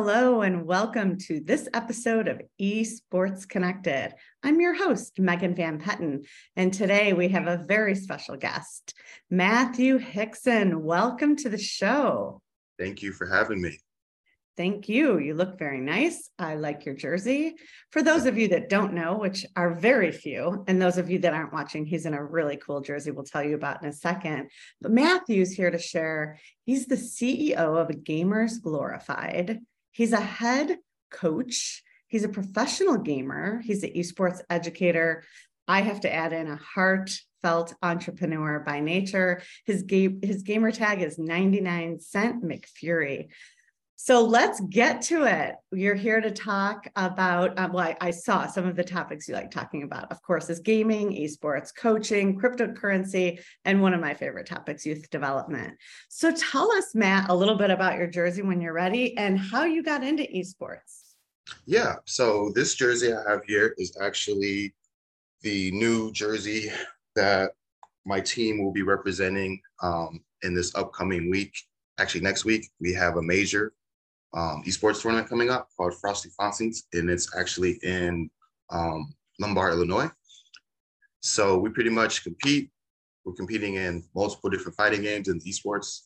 Hello, and welcome to this episode of Esports Connected. I'm your host, Megan Van Petten, and today we have a very special guest, Matthew Hixon. Welcome to the show. Thank you for having me. Thank you. You look very nice. I like your jersey. For those of you that don't know, which are very few, and those of you that aren't watching, he's in a really cool jersey we'll tell you about in a second. But Matthew's here to share. He's the CEO of Gamers Glorified. He's a head coach. He's a professional gamer. He's an esports educator. I have to add in a heartfelt entrepreneur by nature. His game, his gamer tag is 99 Cent McFury. So let's get to it. You're here to talk about, um, well, I, I, saw some of the topics you like talking about. Of course, is gaming, esports, coaching, cryptocurrency, and one of my favorite topics, youth development. So tell us, Matt, a little bit about your jersey when you're ready and how you got into esports. Yeah, so this jersey I have here is actually the new jersey that my team will be representing um, in this upcoming week. Actually, next week, we have a major um, esports tournament coming up called Frosty Faustings, and it's actually in um, Lombard, Illinois. So we pretty much compete. We're competing in multiple different fighting games and esports,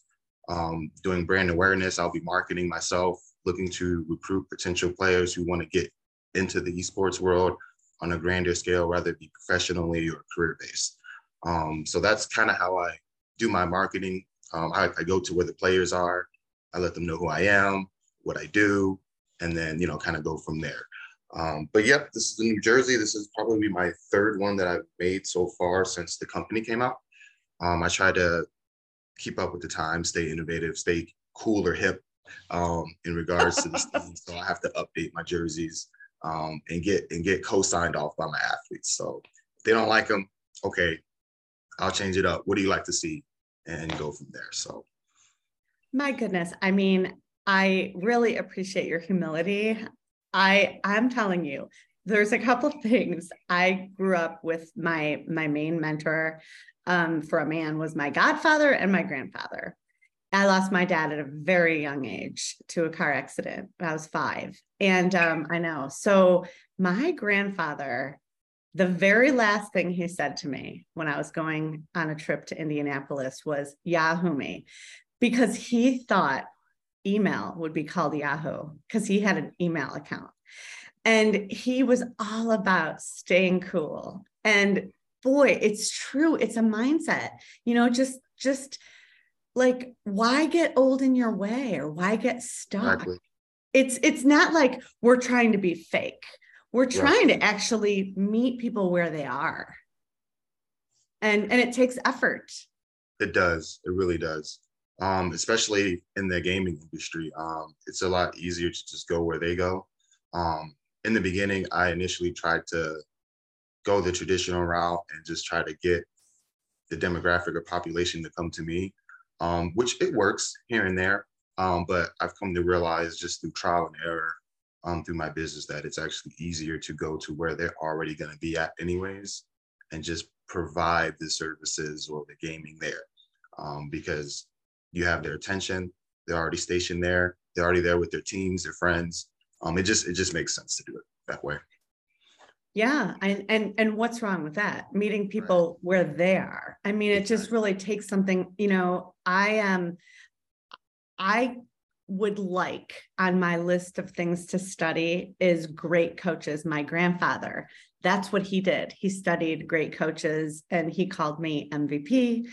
um, doing brand awareness. I'll be marketing myself, looking to recruit potential players who want to get into the esports world on a grander scale, whether it be professionally or career based. Um, so that's kind of how I do my marketing. Um, I, I, go to where the players are. I let them know who I am what I do, and then you know kind of go from there. Um, but yep, this is the New Jersey. This is probably my third one that I've made so far since the company came out. Um, I try to keep up with the time, stay innovative, stay cool or hip um, in regards to this thing. So I have to update my jerseys um, and get and get co-signed off by my athletes. So if they don't like them, okay, I'll change it up. What do you like to see? And go from there. So my goodness. I mean, I really appreciate your humility. I I'm telling you, there's a couple of things. I grew up with my my main mentor um, for a man was my godfather and my grandfather. I lost my dad at a very young age to a car accident. I was five, and um, I know. So my grandfather, the very last thing he said to me when I was going on a trip to Indianapolis was "Yahoo me," because he thought email would be called Yahoo because he had an email account. And he was all about staying cool. And boy, it's true. It's a mindset, you know, just, just like, why get old in your way or why get stuck? Exactly. It's, it's not like we're trying to be fake. We're trying to actually meet people where they are. And, and it takes effort. It does. It really does um, especially in the gaming industry. Um, it's a lot easier to just go where they go. Um, in the beginning, I initially tried to go the traditional route and just try to get the demographic or population to come to me, um, which it works here and there. Um, but I've come to realize just through trial and error um, through my business that it's actually easier to go to where they're already going to be at, anyways, and just provide the services or the gaming there. Because you have their attention. They're already stationed there. They're already there with their teams, their friends. Um, it just it just makes sense to do it that way. Yeah, and and and what's wrong with that? Meeting people right. where they are. I mean, it just really takes something. You know, I am. Um, I would like on my list of things to study is great coaches. My grandfather, that's what he did. He studied great coaches and he called me MVP.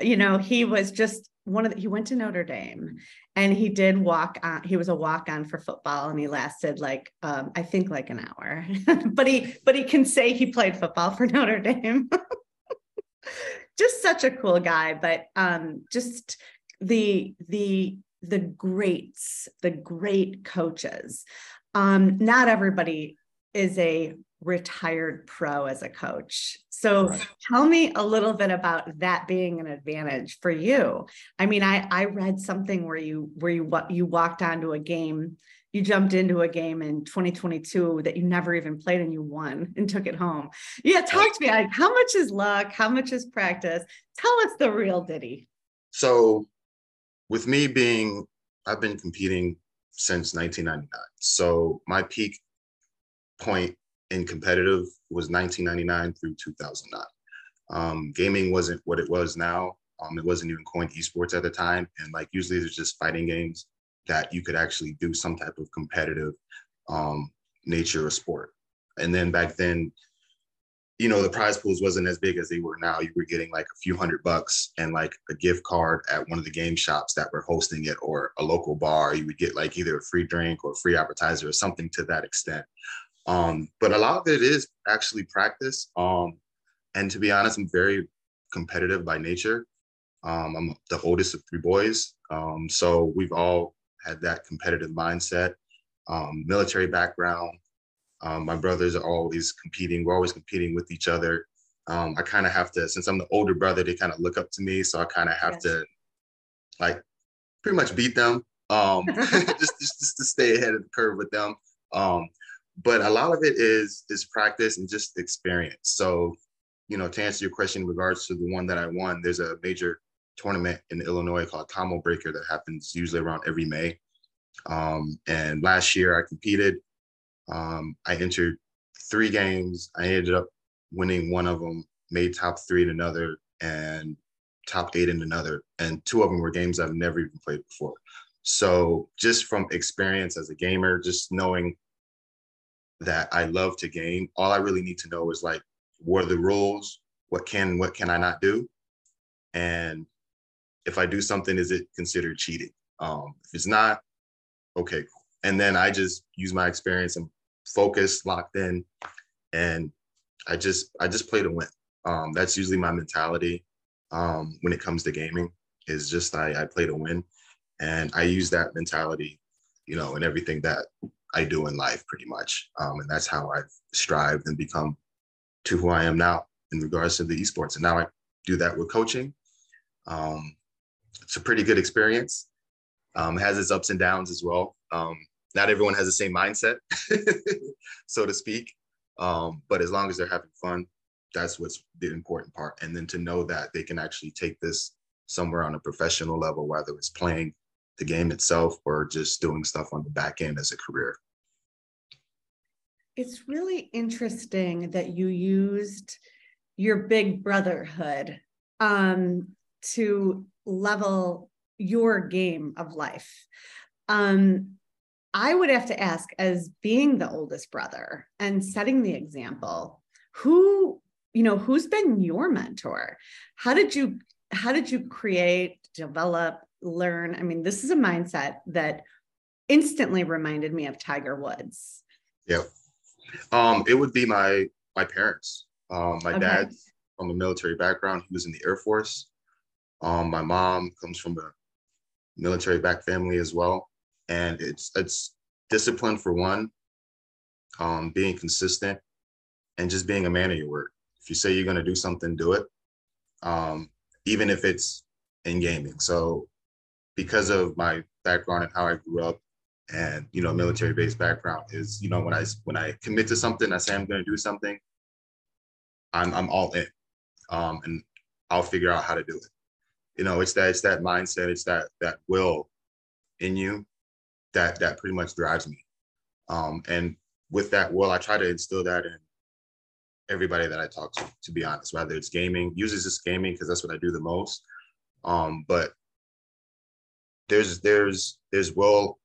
You know, he was just one of the, he went to Notre Dame and he did walk on he was a walk on for football and he lasted like um, I think like an hour. But he but he can say he played football for Notre Dame. Just such a cool guy but um just the the the greats the great coaches. Um not everybody is a retired pro as a coach. So right. tell me a little bit about that being an advantage for you. I mean, I I read something where you where you you walked onto a game, you jumped into a game in 2022 that you never even played and you won and took it home. Yeah, talk to me. Like, how much is luck? How much is practice? Tell us the real ditty. So, with me being, I've been competing since 1999. So my peak point in competitive was 1999 through 2009. Um, gaming wasn't what it was now. Um, it wasn't even coined esports at the time. And like usually there's just fighting games that you could actually do some type of competitive um, nature of sport. And then back then, you know, the prize pools wasn't as big as they were now. You were getting like a few hundred bucks and like a gift card at one of the game shops that were hosting it or a local bar. You would get like either a free drink or a free appetizer or something to that extent. Um, but a lot of it is actually practice. Um, and to be honest, I'm very competitive by nature. Um, I'm the oldest of three boys. Um, so we've all had that competitive mindset, um, military background. Um, my brothers are always competing. We're always competing with each other. Um, I kind of have to, since I'm the older brother, they kind of look up to me. So I kind of have yes. to like pretty much beat them um, just, just, just to stay ahead of the curve with them. But a lot of it is is practice and just experience. So, you know, to answer your question in regards to the one that I won, there's a major tournament in Illinois called Combo Breaker that happens usually around every May. Um, and last year I competed. Um, I entered three games. I ended up winning one of them, made top three in another, and top eight in another. And two of them were games I've never even played before. So just from experience as a gamer, just knowing that I love to game, all I really need to know is like, what are the rules? What can, what can I not do? And if I do something, is it considered cheating? Um, if it's not, okay, cool. And then I just use my experience and focus, locked in, and I just I just play to win. Um, that's usually my mentality um, when it comes to gaming. Is just I, I play to win, and I use that mentality, you know, in everything that I do in life, pretty much. Um, and that's how I've strived and become to who I am now in regards to the esports. And now I do that with coaching. Um, it's a pretty good experience. Um, has its ups and downs as well. Um, not everyone has the same mindset, so to speak. Um, but as long as they're having fun, that's what's the important part. And then to know that they can actually take this somewhere on a professional level, whether it's playing the game itself or just doing stuff on the back end as a career. It's really interesting that you used your big brotherhood um, to level your game of life. Um, I would have to ask, as being the oldest brother and setting the example, who, you know, who's been your mentor? How did you, how did you create, develop, learn? I mean, this is a mindset that instantly reminded me of Tiger Woods. Yeah. Um, it would be my my parents. Um, my okay. dad's from a military background. He was in the Air Force. Um, my mom comes from a military back family as well, and it's it's discipline for one, um, being consistent, and just being a man of your word. If you say you're going to do something, do it, um, even if it's in gaming. So, because of my background and how I grew up, and you know, military based background is you know when I when I commit to something, I say I'm going to do something. I'm I'm all in, um, and I'll figure out how to do it you know it's that it's that mindset it's that that will in you that that pretty much drives me um and with that will i try to instill that in everybody that i talk to to be honest whether it's gaming uses this gaming because that's what i do the most um but there's there's there's will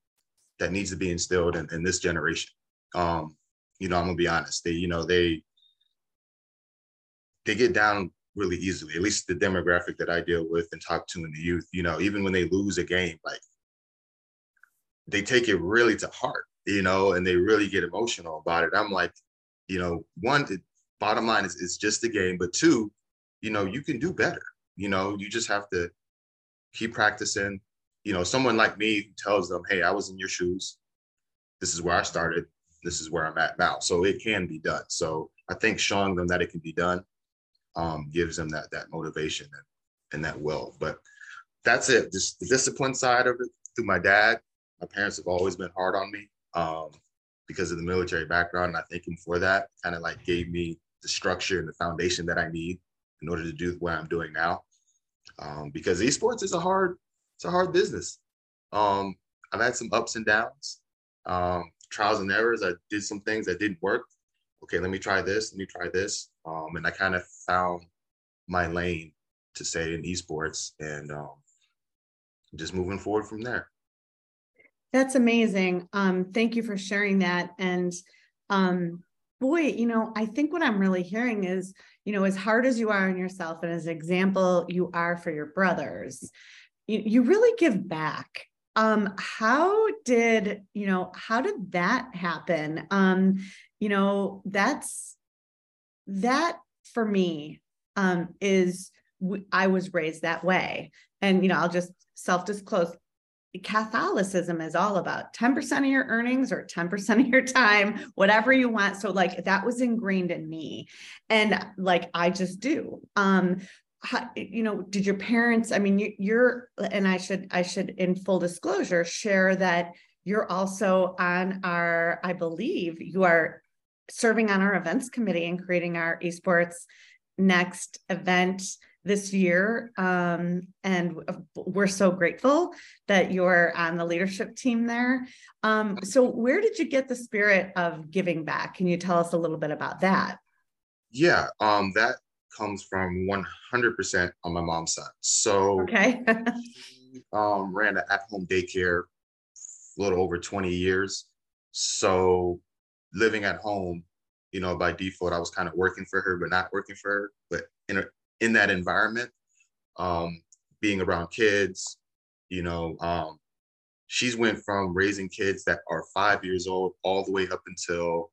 that needs to be instilled in, in this generation um you know i'm gonna be honest they you know they they get down really easily, at least the demographic that I deal with and talk to in the youth, you know, even when they lose a game, like they take it really to heart, you know, and they really get emotional about it. I'm like, you know, one, bottom line is it's just a game, but two, you know, you can do better. You know, you just have to keep practicing. You know, someone like me tells them, hey, I was in your shoes. This is where I started. This is where I'm at now. So it can be done. So I think showing them that it can be done um, gives them that that motivation and, and that will. But that's it. Just the discipline side of it through my dad. My parents have always been hard on me um, because of the military background. And I thank him for that. Kind of like gave me the structure and the foundation that I need in order to do what I'm doing now. Um, because esports is a hard, it's a hard business. Um, I've had some ups and downs, um, trials and errors. I did some things that didn't work. Okay, let me try this. Let me try this. Um, and I kind of found my lane to say in esports, and um, just moving forward from there. That's amazing. Um, thank you for sharing that. And um, boy, you know, I think what I'm really hearing is, you know, as hard as you are on yourself and as an example you are for your brothers, you, you really give back. Um, how did, you know, how did that happen? Um, you know, that's that for me um, is I was raised that way. And, you know, I'll just self disclose Catholicism is all about 10% of your earnings or 10% of your time, whatever you want. So like that was ingrained in me. And like I just do. Um how, you know, did your parents, I mean, you, you're and I should I should in full disclosure share that you're also on our I believe you are serving on our events committee and creating our esports next event this year. Um, and we're so grateful that you're on the leadership team there. Um, so, where did you get the spirit of giving back? Can you tell us a little bit about that? Yeah, um, that comes from 100% on my mom's side. So, okay. um, ran an at home daycare a little over 20 years. So, living at home, you know, by default, I was kind of working for her, but not working for her. But in a, in that environment, um, being around kids, you know, um, she's went from raising kids that are five years old all the way up until,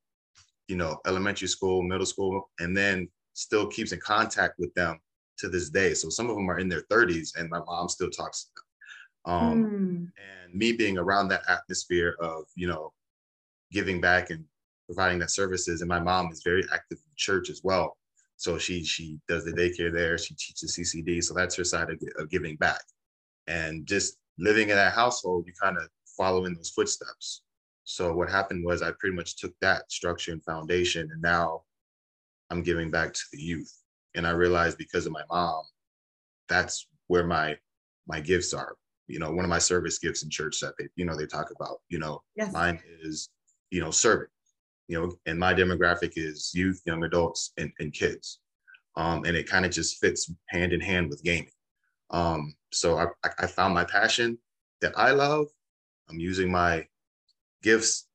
you know, elementary school, middle school, and then still keeps in contact with them to this day. So some of them are in their 30s, and my mom still talks to them. Um, mm. And me being around that atmosphere of, you know, giving back and providing that services, and my mom is very active in church as well. So she she does the daycare there. She teaches CCD. So that's her side of, of giving back. And just living in that household, you kind of follow in those footsteps. So what happened was I pretty much took that structure and foundation, and now I'm giving back to the youth. And I realized because of my mom, that's where my my gifts are. You know, one of my service gifts in church that they, you know, they talk about. You know, yes. mine is, you know, serving you know, and my demographic is youth, young adults, and, and kids. Um, and it kind of just fits hand in hand with gaming. Um, so I, I found my passion that I love. I'm using my gifts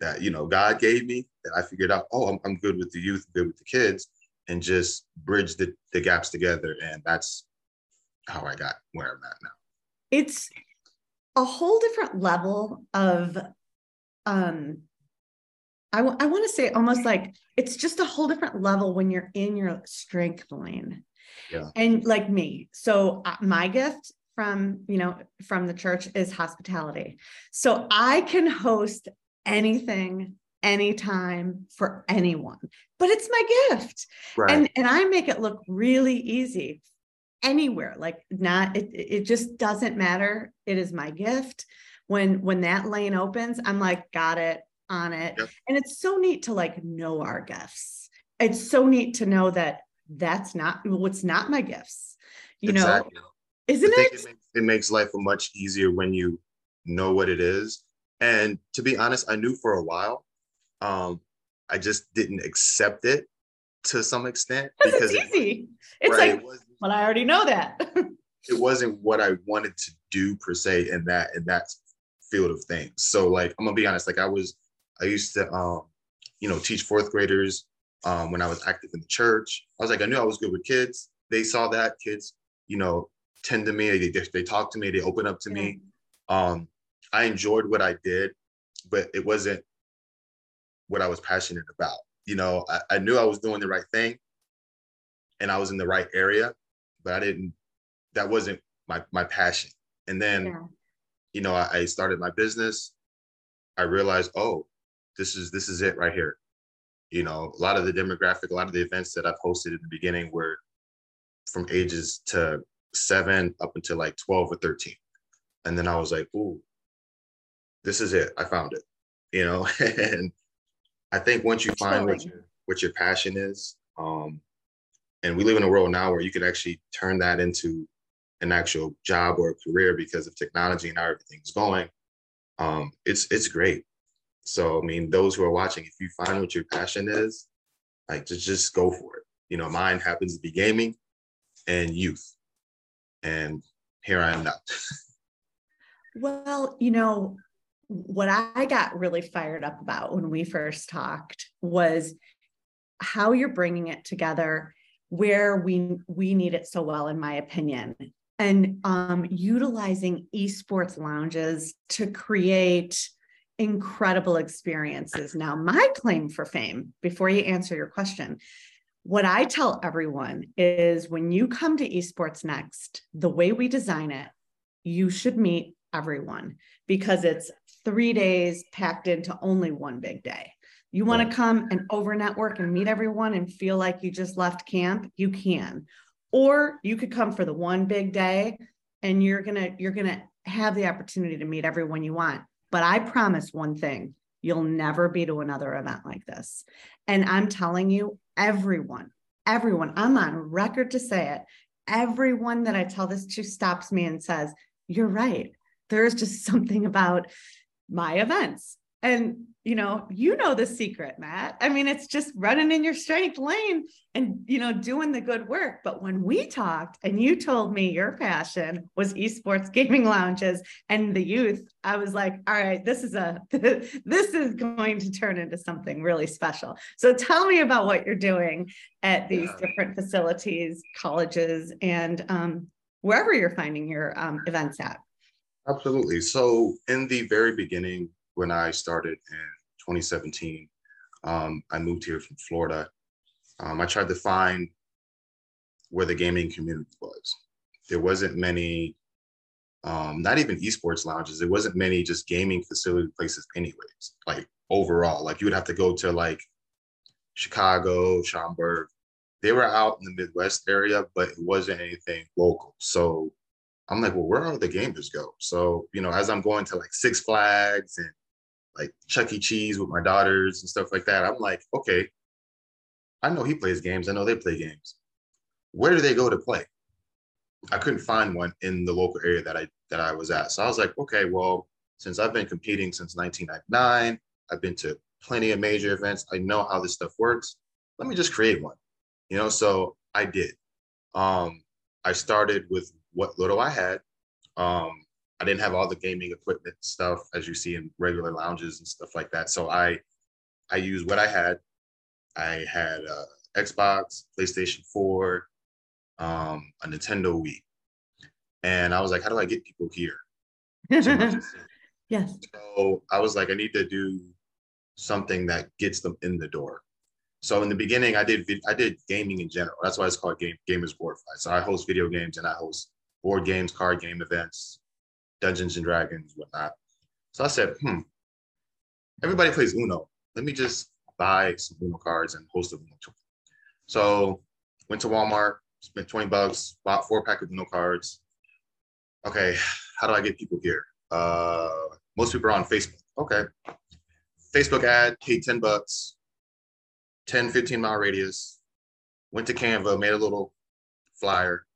that you know God gave me that I figured out. Oh, I'm, I'm good with the youth, good with the kids, and just bridge the, the gaps together. And that's how I got where I'm at now. It's a whole different level of um I, w- I want to say almost like it's just a whole different level when you're in your strength lane. Yeah. And like me, so uh, my gift from, you know, from the church is hospitality. So I can host anything anytime for anyone but it's my gift right. and and i make it look really easy anywhere like not it, it just doesn't matter it is my gift when when that lane opens i'm like got it on it. Yep. And it's so neat to like know our gifts. It's so neat to know that that's not what's not my gifts. You exactly. know, isn't it? It makes, it makes life much easier when you know what it is. And to be honest, I knew for a while. Um, I just didn't accept it to some extent because it's easy. It, it's right, like, it well, I already know that. it wasn't what I wanted to do per se in that in that field of things. So like I'm gonna be honest, like I was I used to, um, you know, teach fourth graders um, when I was active in the church. I was like, I knew I was good with kids. They saw that kids, you know, tend to me. They they talk to me. They open up to me. Um, I enjoyed what I did, but it wasn't what I was passionate about. You know, I, I knew I was doing the right thing, and I was in the right area, but I didn't. That wasn't my my passion. And then, yeah. you know, I, I started my business. I realized, oh, this is this is it right here. You know, a lot of the demographic, a lot of the events that I've hosted in the beginning were from ages to seven up until like 12 or 13. And then I was like, ooh, this is it. I found it. You know, and I think once you find what your what your passion is, um, and we live in a world now where you can actually turn that into an actual job or a career because of technology and how everything's going. um, it's it's great. So I mean, those who are watching, if you find what your passion is, like just just go for it. You know, mine happens to be gaming and youth, and here I am now. well, you know, what I got really fired up about when we first talked was how you're bringing it together where we we need it so well in my opinion and um, utilizing esports lounges to create incredible experiences now my claim for fame before you answer your question what i tell everyone is when you come to esports next the way we design it you should meet everyone because it's three days packed into only one big day. You want to come and over network and meet everyone and feel like you just left camp, you can. Or you could come for the one big day and you're going to you're going to have the opportunity to meet everyone you want. But I promise one thing, you'll never be to another event like this. And I'm telling you, everyone, everyone, I'm on record to say it. Everyone that I tell this to stops me and says, You're right. There's just something about my events. And you know, you know the secret, Matt. I mean, it's just running in your strength lane and you know, doing the good work. But when we talked and you told me your passion was esports gaming lounges and the youth, I was like, all right, this is a this is going to turn into something really special. So tell me about what you're doing at these different facilities, colleges, and um, wherever you're finding your um, events at. Absolutely. So in the very beginning, when I started in 2017, um, I moved here from Florida. Um, I tried to find where the gaming community was. There wasn't many, um, not even esports lounges. There wasn't many just gaming facility places, anyways. Like overall, like you would have to go to like Chicago, Schaumburg. They were out in the Midwest area, but it wasn't anything local. So I'm like, well, where are the gamers go? So, you know, as I'm going to like Six Flags and like Chuck E. Cheese with my daughters and stuff like that, I'm like, okay, I know he plays games. I know they play games. Where do they go to play? I couldn't find one in the local area that I that I was at. So I was like, okay, well, since I've been competing since 1999, I've been to plenty of major events. I know how this stuff works. Let me just create one. You know, so I did. Um, I started with what little I had. Um, I didn't have all the gaming equipment stuff as you see in regular lounges and stuff like that. So I I used what I had. I had a Xbox, PlayStation 4, um, a Nintendo Wii. And I was like, how do I get people here? yes. So I was like, I need to do something that gets them in the door. So in the beginning, I did I did gaming in general. That's why it's called Game Gamers Glorified. So I host video games and I host board games, card game events, Dungeons and Dragons, whatnot. So I said, hmm, everybody plays Uno. Let me just buy some Uno cards and host a Uno tournament. So went to Walmart, spent 20 bucks, bought four pack of Uno cards. Okay, how do I get people here? Uh, most people are on Facebook. Okay. Facebook ad, paid 10 bucks, 10, 15 mile radius, went to Canva, made a little flyer,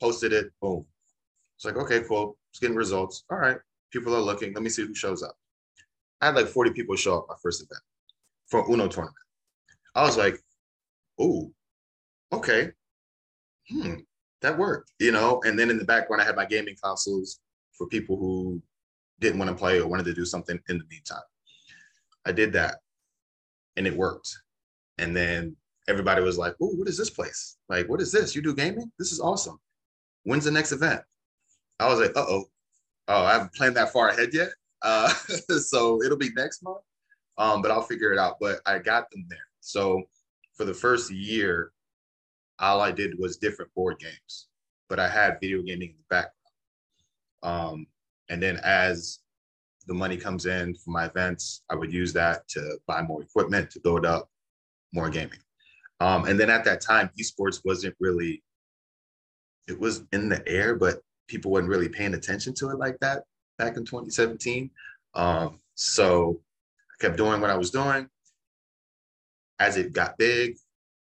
posted it, boom. It's like, okay, cool. Getting results. All right. People are looking. Let me see who shows up. I had like 40 people show up my first event for Uno tournament. I was like, oh, okay. Hmm, that worked, you know? And then in the background, I had my gaming consoles for people who didn't want to play or wanted to do something in the meantime. I did that and it worked. And then everybody was like, "Oh, what is this place? Like, what is this? You do gaming? This is awesome. When's the next event?" I was like, "Uh oh, oh, I haven't planned that far ahead yet. Uh, so it'll be next month, um, but I'll figure it out." But I got them there. So for the first year, all I did was different board games, but I had video gaming in the background. Um, and then as the money comes in for my events, I would use that to buy more equipment to build up more gaming. Um, and then at that time, esports wasn't really, it was in the air, but people weren't really paying attention to it like that back in 2017. Um, so I kept doing what I was doing. As it got big,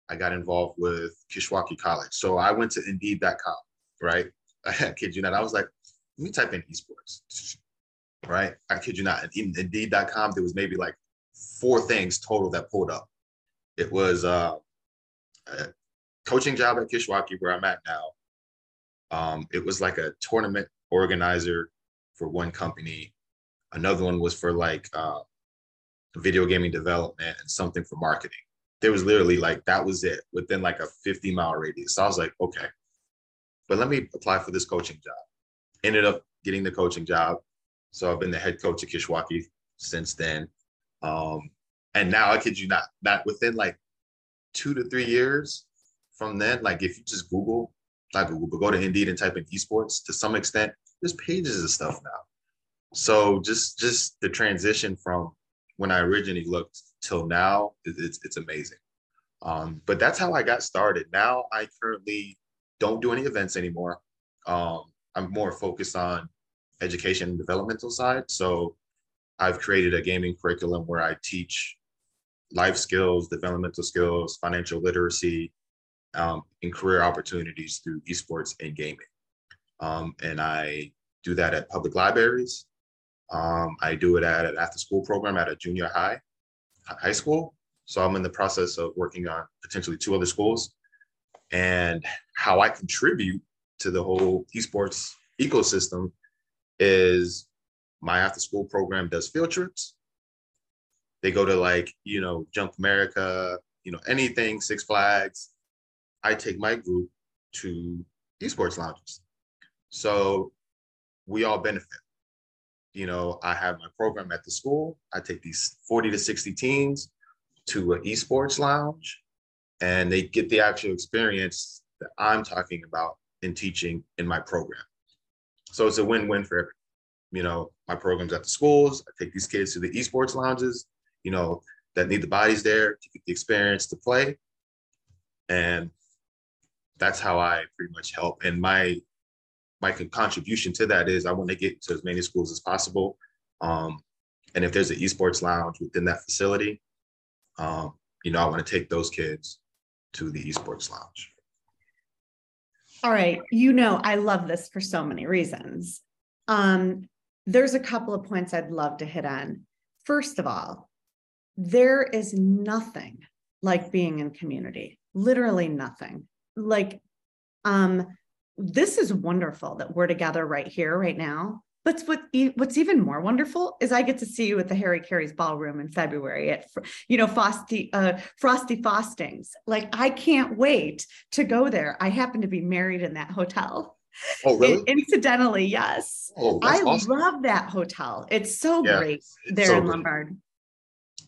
I got involved with Kishwaukee College. So I went to Indeed.com, right? I kid you not. I was like, let me type in esports. right? I kid you not. In Indeed.com, there was maybe like four things total that pulled up. It was uh, a coaching job at Kishwaukee, where I'm at now. Um, it was like a tournament organizer for one company. Another one was for like uh, video gaming development and something for marketing. There was literally like that was it within like a 50 mile radius. So I was like, okay, but let me apply for this coaching job. Ended up getting the coaching job. So I've been the head coach at Kishwaukee since then. Um, and now I kid you not, not within like two to three years from then, like if you just Google, not Google, but go to Indeed and type in esports to some extent, there's pages of stuff now. So just just the transition from when I originally looked till now, it's it's amazing. Um, but that's how I got started. Now I currently don't do any events anymore. Um, I'm more focused on education and developmental side. So I've created a gaming curriculum where I teach life skills, developmental skills, financial literacy, um, and career opportunities through esports and gaming. Um, and I do that at public libraries. Um, I do it at an after school program at a junior high, high school. So I'm in the process of working on potentially two other schools. And how I contribute to the whole esports ecosystem is my after school program does field trips. They go to like, you know, Jump America, you know, anything, Six Flags. I take my group to esports lounges. So we all benefit. You know, I have my program at the school. I take these 40 to 60 teens to an esports lounge and they get the actual experience that I'm talking about in teaching in my program. So it's a win-win for everyone. You know, my programs at the schools, I take these kids to the esports lounges, you know, that need the bodies there to get the experience to play. And that's how I pretty much help. And my my contribution to that is I want to get to as many schools as possible. Um, and if there's an esports lounge within that facility, um, you know, I want to take those kids to the esports lounge. All right. You know, I love this for so many reasons. Um, there's a couple of points I'd love to hit on. First of all, there is nothing like being in community, literally nothing. Like, um, this is wonderful that we're together right here, right now. But what what's even more wonderful is I get to see you at the Harry Caray's ballroom in February at you know Frosty uh, Frosty Faustings. Like I can't wait to go there. I happen to be married in that hotel. Oh, really? incidentally, yes. Oh, I awesome. love that hotel. It's so yeah, great it's there so in Lombard.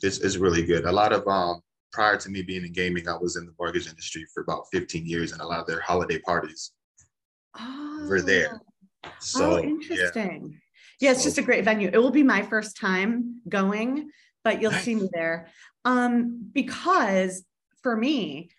It's, it's really good. A lot of um prior to me being in gaming, I was in the mortgage industry for about 15 years and a lot of their holiday parties oh. were there. So oh, interesting. Yeah, yeah it's so. just a great venue. It will be my first time going, but you'll nice. see me there. Um, because for me,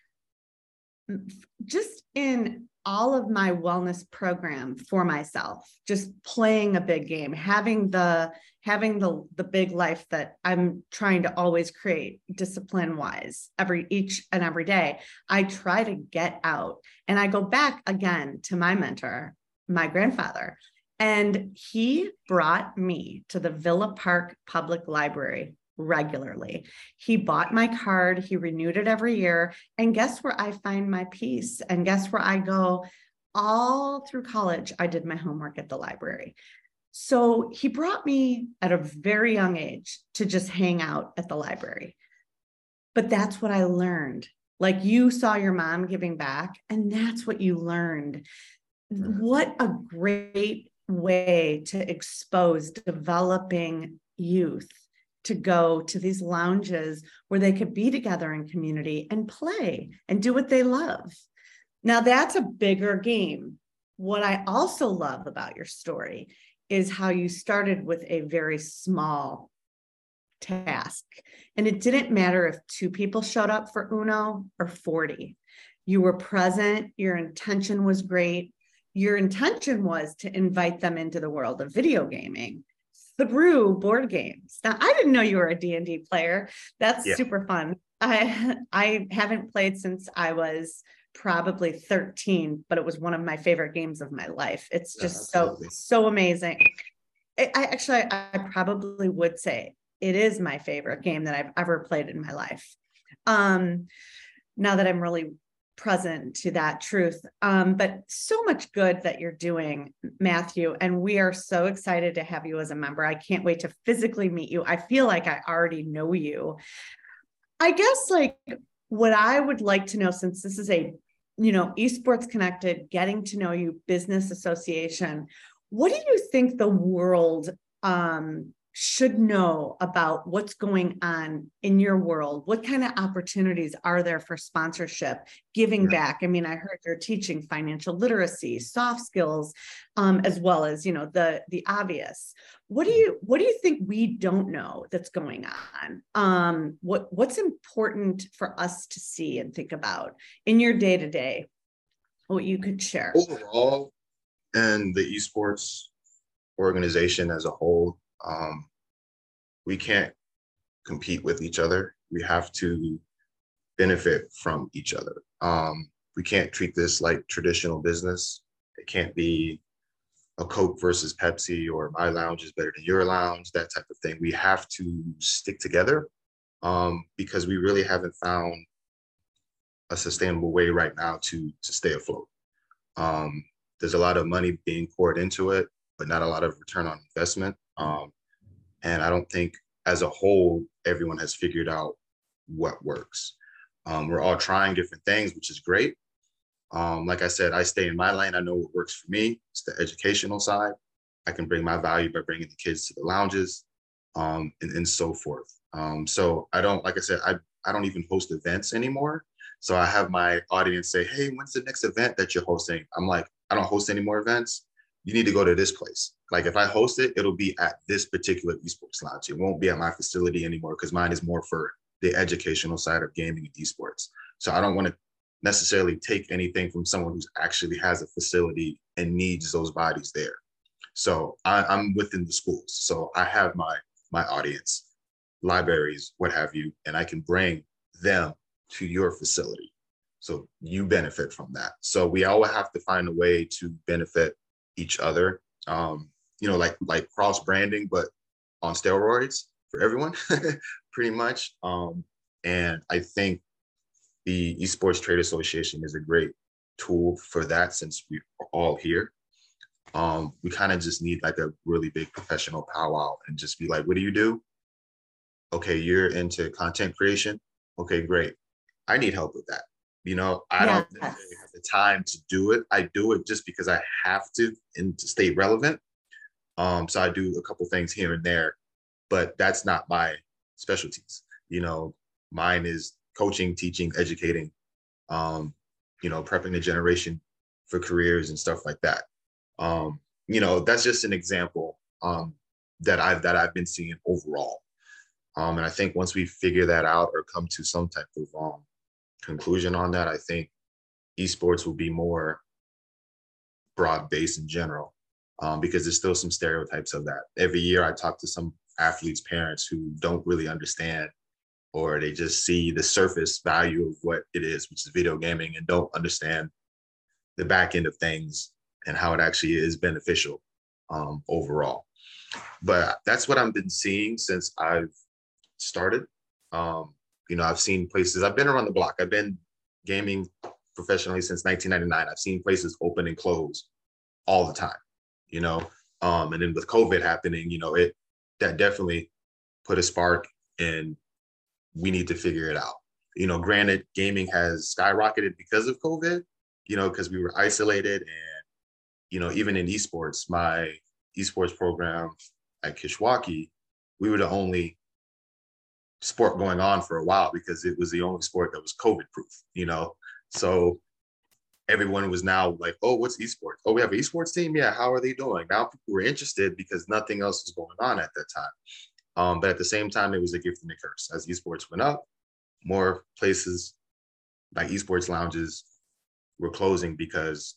just in all of my wellness program for myself just playing a big game having the having the the big life that i'm trying to always create discipline wise every each and every day i try to get out and i go back again to my mentor my grandfather and he brought me to the villa park public library regularly. He bought my card, he renewed it every year. And guess where I find my peace? And guess where I go? All through college, I did my homework at the library. So he brought me at a very young age to just hang out at the library. But that's what I learned. Like you saw your mom giving back, and that's what you learned. Mm-hmm. What a great way to expose developing youth to go to these lounges where they could be together in community and play and do what they love. Now, that's a bigger game. What I also love about your story is how you started with a very small task. And it didn't matter if two people showed up for Uno or 40. You were present, your intention was great. Your intention was to invite them into the world of video gaming through board games. Now, I didn't know you were a D&D player. That's yeah. super fun. I I haven't played since I was probably 13, but it was one of my favorite games of my life. It's just so so amazing. I, I actually I probably would say it is my favorite game that I've ever played in my life. Um, now that I'm really present to that truth. Um, but so much good that you're doing, Matthew. And we are so excited to have you as a member. I can't wait to physically meet you. I feel like I already know you. I guess like what I would like to know, since this is a you know, esports connected, getting to know you business association. What do you think the world um, should know about what's going on in your world. What kind of opportunities are there for sponsorship giving back? I mean i heard you're teaching financial literacy soft skills um, as well as you know the the obvious. What do you what do you think we don't know that's going on? Um, what what's important for us to see and think about in your day to day what you could share. Overall and the esports organization as a whole um, we can't compete with each other. We have to benefit from each other. Um, we can't treat this like traditional business. It can't be a Coke versus Pepsi or my lounge is better than your lounge, that type of thing. We have to stick together um, because we really haven't found a sustainable way right now to to stay afloat. Um, there's a lot of money being poured into it, but not a lot of return on investment. Um, and I don't think as a whole, everyone has figured out what works. Um, we're all trying different things, which is great. Um, like I said, I stay in my lane. I know what works for me. It's the educational side. I can bring my value by bringing the kids to the lounges um, and, and so forth. Um, so I don't, like I said, I, I don't even host events anymore. So I have my audience say, hey, when's the next event that you're hosting? I'm like, I don't host any more events you need to go to this place. Like if I host it, it'll be at this particular esports lounge. It won't be at my facility anymore because mine is more for the educational side of gaming and esports. So I don't want to necessarily take anything from someone who actually has a facility and needs those bodies there. So I, I'm within the schools. So I have my my audience, libraries, what have you, and I can bring them to your facility. So you benefit from that. So we all have to find a way to benefit each other. Um, you know, like like cross branding, but on steroids for everyone, pretty much. Um, and I think the Esports Trade Association is a great tool for that since we're all here. Um, we kind of just need like a really big professional powwow and just be like, what do you do? Okay, you're into content creation. Okay, great. I need help with that. You know, I yes. don't have the time to do it. I do it just because I have to and to stay relevant. Um, so I do a couple things here and there, but that's not my specialties. You know, mine is coaching, teaching, educating, um, you know, prepping the generation for careers and stuff like that. Um, you know, that's just an example um, that I've that I've been seeing overall. Um, and I think once we figure that out or come to some type of um, conclusion on that, I think esports will be more broad based in general um, because there's still some stereotypes of that. Every year, I talk to some athletes' parents who don't really understand or they just see the surface value of what it is, which is video gaming, and don't understand the back end of things and how it actually is beneficial um, overall. But that's what I've been seeing since I've started. Um, you know, I've seen places, I've been around the block. I've been gaming professionally since 1999. I've seen places open and close all the time, you know. Um, and then with COVID happening, you know, it that definitely put a spark and we need to figure it out. You know, granted, gaming has skyrocketed because of COVID, you know, because we were isolated and, you know, even in esports, my esports program at Kishwaukee, we were the only sport going on for a while because it was the only sport that was COVID proof, you know. So everyone was now like, oh, what's esports? Oh, we have an esports team? Yeah, how are they doing? Now people were interested because nothing else was going on at that time. Um, but at the same time, it was a gift and a curse. As esports went up, more places like esports lounges were closing because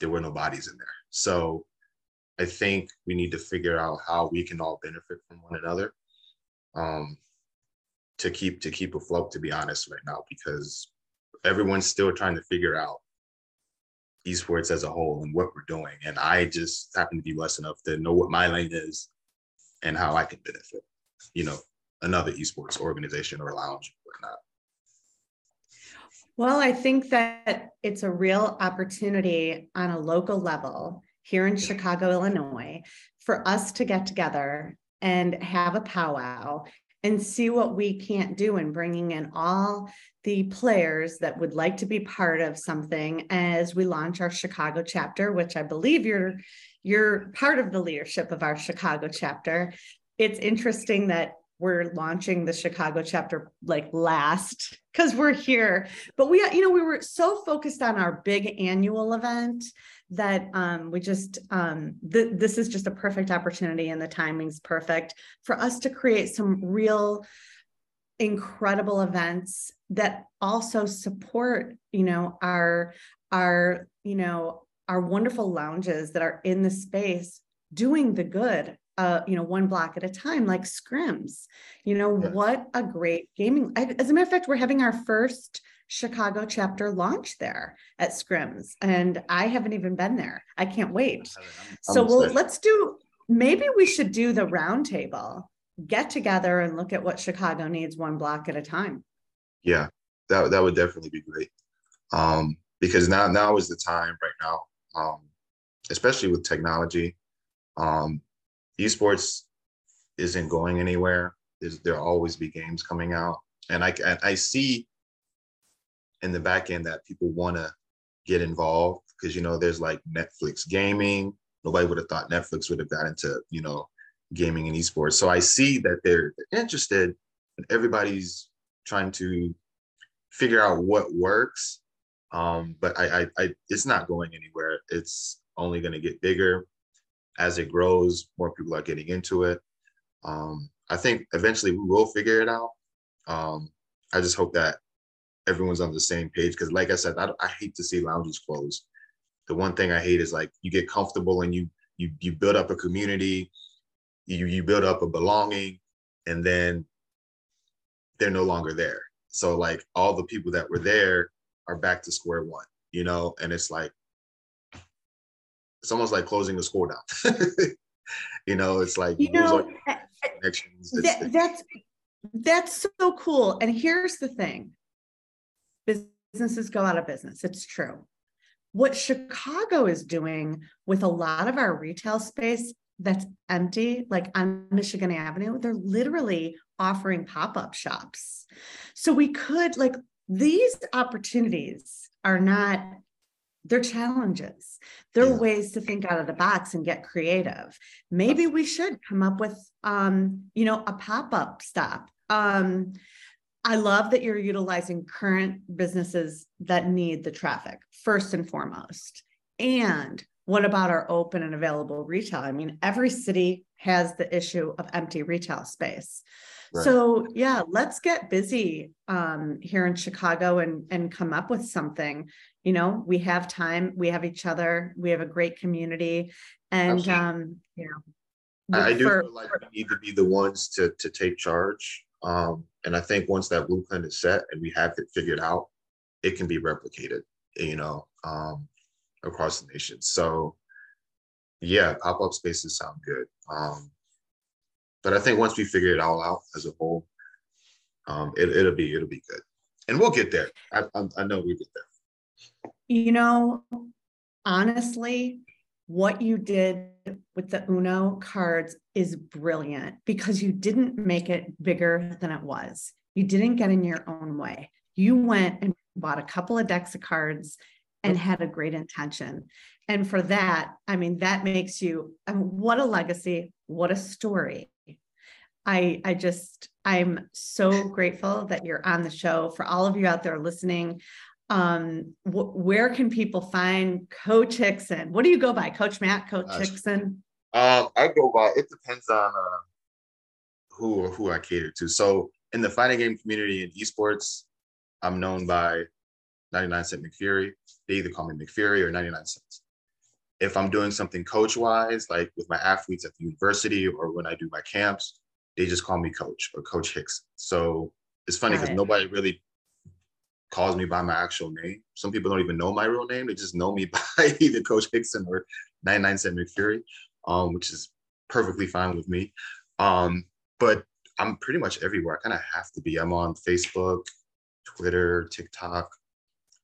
there were no bodies in there. So I think we need to figure out how we can all benefit from one another. Um, to keep to keep afloat to be honest right now because everyone's still trying to figure out esports as a whole and what we're doing. And I just happen to be blessed enough to know what my lane is and how I can benefit, you know, another esports organization or lounge or whatnot. Well, I think that it's a real opportunity on a local level here in Chicago, Illinois, for us to get together and have a powwow and see what we can't do in bringing in all the players that would like to be part of something as we launch our Chicago chapter, which I believe you're you're part of the leadership of our Chicago chapter. It's interesting that we're launching the Chicago chapter like last because we're here. But we, you know, we were so focused on our big annual event that um, we just um, th- this is just a perfect opportunity and the timing's perfect for us to create some real incredible events that also support you know our our you know our wonderful lounges that are in the space doing the good uh, you know, one block at a time, like scrims. You know, yeah. what a great gaming. As a matter of fact, we're having our first Chicago chapter launch there at Scrims, and I haven't even been there. I can't wait. I'm, so we'll let's do. Maybe we should do the roundtable, get together, and look at what Chicago needs one block at a time. Yeah, that that would definitely be great. Um, because now now is the time right now, um, especially with technology. Um, esports isn't going anywhere. There's, there'll always be games coming out, and I I see in the back end that people want to get involved because you know there's like Netflix gaming. Nobody would have thought Netflix would have got into you know gaming and esports. So I see that they're interested, and everybody's trying to figure out what works. Um, but I, I, I, it's not going anywhere. It's only going to get bigger as it grows, more people are getting into it. Um, I think eventually we will figure it out. Um, I just hope that everyone's on the same page because, like I said, I, I hate to see lounges close. The one thing I hate is like you get comfortable and you you you build up a community, you you build up a belonging, and then they're no longer there. So like all the people that were there are back to square one, you know, and it's like it's almost like closing the school down. you know, it's like you know eh, eh, connections. That, that's that's so cool. And here's the thing: businesses go out of business. It's true. What Chicago is doing with a lot of our retail space that's empty, like on Michigan Avenue, they're literally offering pop up shops. So we could, like, these opportunities are not they're challenges. They're yeah. ways to think out of the box and get creative. Maybe we should come up with, um, you know, a pop up stop. Um, I love that you're utilizing current businesses that need the traffic first and foremost. And what about our open and available retail? I mean, every city has the issue of empty retail space. Right. So yeah, let's get busy um, here in Chicago and and come up with something you know we have time we have each other we have a great community and um you know i do for, feel like we need to be the ones to to take charge um and i think once that blueprint is set and we have it figured out it can be replicated you know um across the nation. So yeah pop-up spaces sound good. Um but i think once we figure it all out as a whole um it, it'll be it'll be good. And we'll get there. I, I, I know we get there. You know, honestly, what you did with the Uno cards is brilliant because you didn't make it bigger than it was. You didn't get in your own way. You went and bought a couple of decks of cards and had a great intention. And for that, I mean, that makes you I mean, what a legacy, what a story. I I just I'm so grateful that you're on the show. For all of you out there listening, um wh- where can people find coach Hixon what do you go by coach matt coach Gosh. Hixon um i go by it depends on uh who or who i cater to so in the fighting game community in esports i'm known by 99 cent mcfury they either call me mcfury or 99 cents if i'm doing something coach wise like with my athletes at the university or when i do my camps they just call me coach or coach hicks so it's funny because nobody really calls me by my actual name. Some people don't even know my real name. They just know me by either Coach Hixon or 99 cent McFury, um, which is perfectly fine with me. Um, but I'm pretty much everywhere. I kind of have to be. I'm on Facebook, Twitter, TikTok.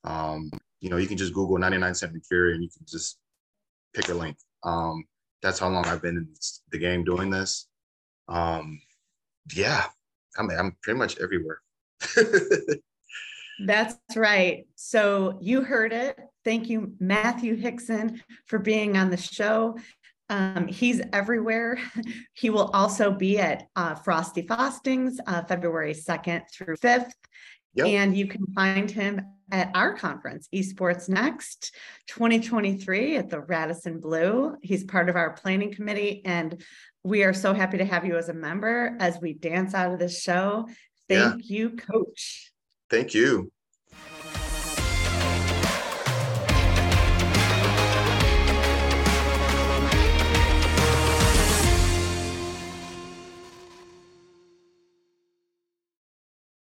Um, you know, you can just Google 997 McFury and you can just pick a link. Um, that's how long I've been in the game doing this. Um, yeah, I'm, I'm pretty much everywhere. That's right. So you heard it. Thank you, Matthew Hixon, for being on the show. Um, he's everywhere. He will also be at uh, Frosty Faustings uh, February 2nd through 5th. Yep. And you can find him at our conference, Esports Next 2023 at the Radisson Blu. He's part of our planning committee, and we are so happy to have you as a member as we dance out of this show. Thank yeah. you, Coach. Thank you.